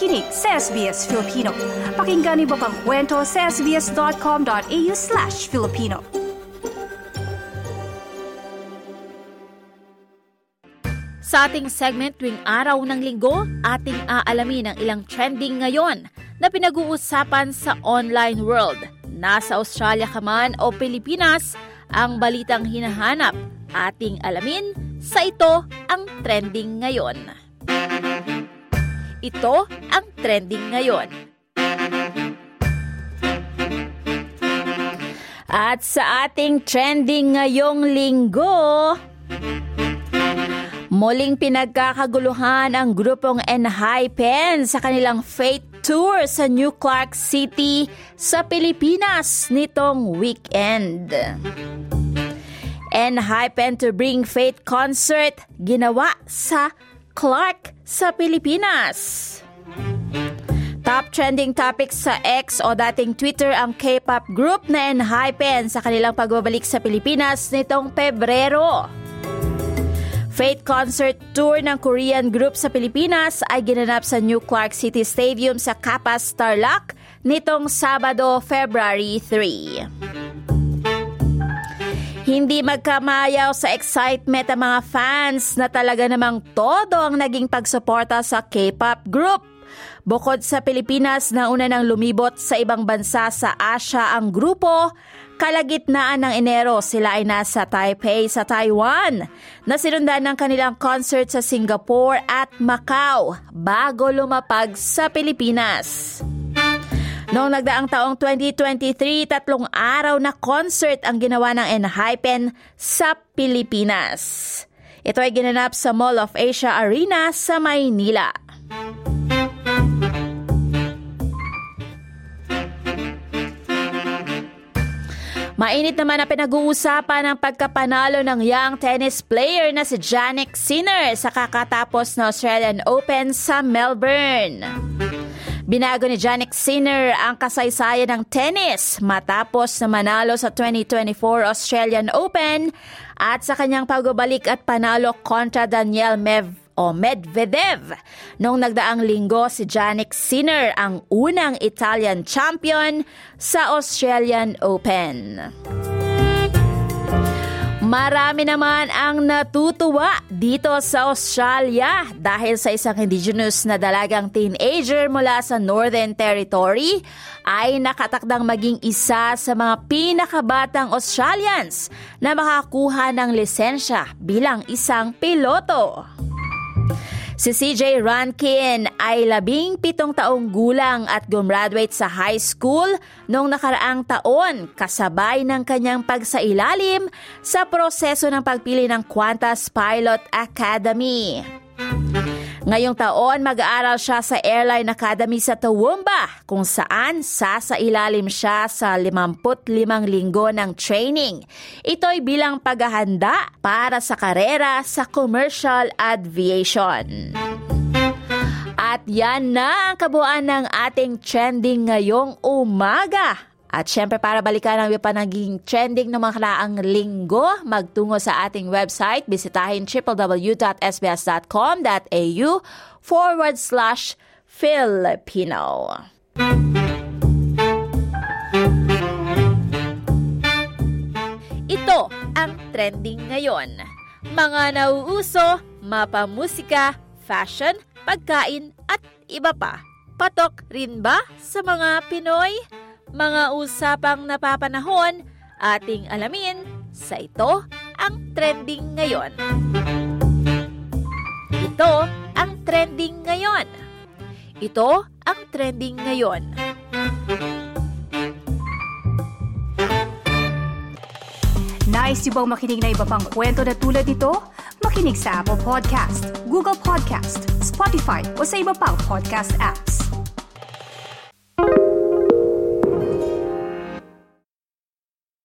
nakikinig sa SBS Filipino. Pakinggan niyo pang kwento sa sbs.com.au slash Filipino. Sa ating segment tuwing araw ng linggo, ating aalamin ang ilang trending ngayon na pinag-uusapan sa online world. Nasa Australia ka man o Pilipinas, ang balitang hinahanap ating alamin sa ito ang trending ngayon. Ito ang trending ngayon. At sa ating trending ngayong linggo, muling pinagkakaguluhan ang grupong Enhypen sa kanilang Fate Tour sa New Clark City sa Pilipinas nitong weekend. Enhypen to Bring Faith concert ginawa sa Clark sa Pilipinas. Top trending topics sa X o dating Twitter ang K-pop group na Enhypen sa kanilang pagbabalik sa Pilipinas nitong Pebrero. Fate Concert Tour ng Korean group sa Pilipinas ay ginanap sa New Clark City Stadium sa Capas, Tarlac nitong Sabado, February 3. Hindi magkamayaw sa excitement ang mga fans na talaga namang todo ang naging pagsuporta sa K-pop group. Bukod sa Pilipinas na una nang lumibot sa ibang bansa sa Asia ang grupo, kalagitnaan ng Enero sila ay nasa Taipei sa Taiwan na sinundan ng kanilang concert sa Singapore at Macau bago lumapag sa Pilipinas. Noong nagdaang taong 2023, tatlong araw na concert ang ginawa ng Enhypen sa Pilipinas. Ito ay ginanap sa Mall of Asia Arena sa Maynila. Mainit naman ang pinag-uusapan ng pagkapanalo ng young tennis player na si Jannik Sinner sa kakatapos na Australian Open sa Melbourne. Binago ni Jannik Sinner ang kasaysayan ng tennis matapos na manalo sa 2024 Australian Open at sa kanyang pagbabalik at panalo kontra Daniel Mev o Medvedev. Noong nagdaang linggo si Jannik Sinner ang unang Italian champion sa Australian Open. Marami naman ang natutuwa dito sa Australia dahil sa isang indigenous na dalagang teenager mula sa Northern Territory ay nakatakdang maging isa sa mga pinakabatang Australians na makakuha ng lisensya bilang isang piloto. Si CJ Rankin ay labing pitong taong gulang at gumraduate sa high school noong nakaraang taon kasabay ng kanyang pagsailalim sa proseso ng pagpili ng Qantas Pilot Academy. Ngayong taon, mag-aaral siya sa Airline Academy sa Toowoomba kung saan sasailalim siya sa 55 linggo ng training. Ito'y bilang paghahanda para sa karera sa commercial aviation. At yan na ang kabuuan ng ating trending ngayong umaga. At syempre para balikan ang pa naging trending ng mga karaang linggo, magtungo sa ating website, bisitahin www.sbs.com.au forward slash Filipino. Ito ang trending ngayon. Mga nauuso, mapamusika, fashion, pagkain at iba pa. Patok rin ba sa mga Pinoy? Mga usapang napapanahon, ating alamin sa ito ang trending ngayon. Ito ang trending ngayon. Ito ang trending ngayon. Nice yung bang makinig na iba pang kwento na tulad ito? Makinig sa Apple Podcast, Google Podcast, Spotify o sa iba pang podcast apps.